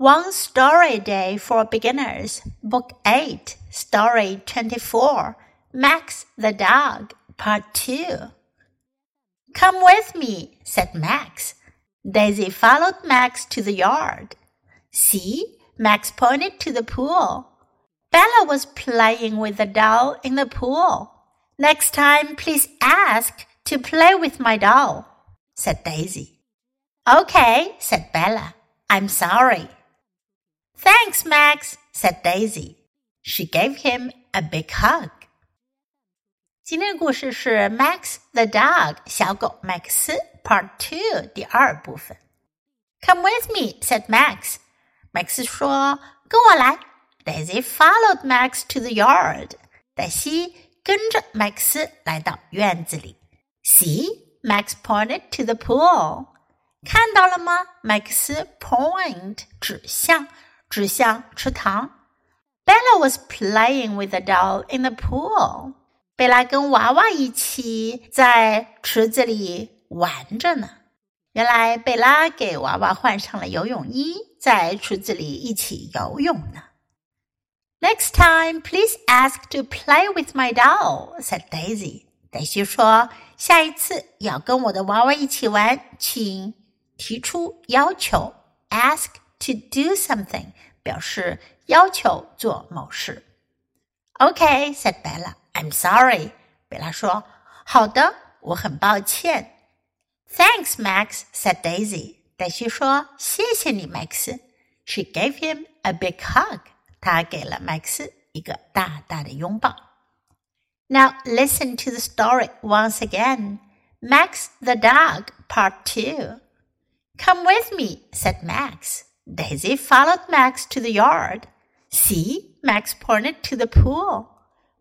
One Story Day for Beginners, Book 8, Story 24, Max the Dog, Part 2. Come with me, said Max. Daisy followed Max to the yard. See, Max pointed to the pool. Bella was playing with the doll in the pool. Next time, please ask to play with my doll, said Daisy. Okay, said Bella. I'm sorry. Thanks, Max, said Daisy. She gave him a big hug. 今天的故事是 Max the Dog 小狗麦克斯 Part Two 第二部分。Come with me, said Max. Max 说：“跟我来。” Daisy followed Max to the yard. 黛西跟着麦克斯来到院子里。See, Max pointed to the pool. 看到了吗？麦克斯 point 指向。 指向池塘。Bella was playing with a doll in the pool. 贝拉跟娃娃一起在池子里玩着呢。原来贝拉给娃娃换上了游泳衣，在池子里一起游泳呢。Next time, please ask to play with my doll," said Daisy. 黛西说：“下一次要跟我的娃娃一起玩，请提出要求。Ask to do something 表示要求做某事。Okay, said Bella. I'm sorry. 贝拉说：“好的，我很抱歉。” Thanks, Max, said Daisy. 黛西说：“谢谢你，麦克斯。” She gave him a big hug. 她给了麦克斯一个大大的拥抱。Now listen to the story once again. Max the Dog, Part 2. Come with me, said Max. Daisy followed Max to the yard. See, Max pointed to the pool.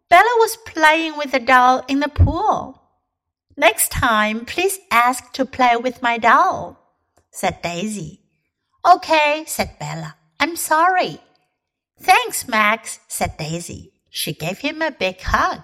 Bella was playing with the doll in the pool. Next time, please ask to play with my doll, said Daisy. Okay, said Bella. I'm sorry. Thanks, Max, said Daisy. She gave him a big hug.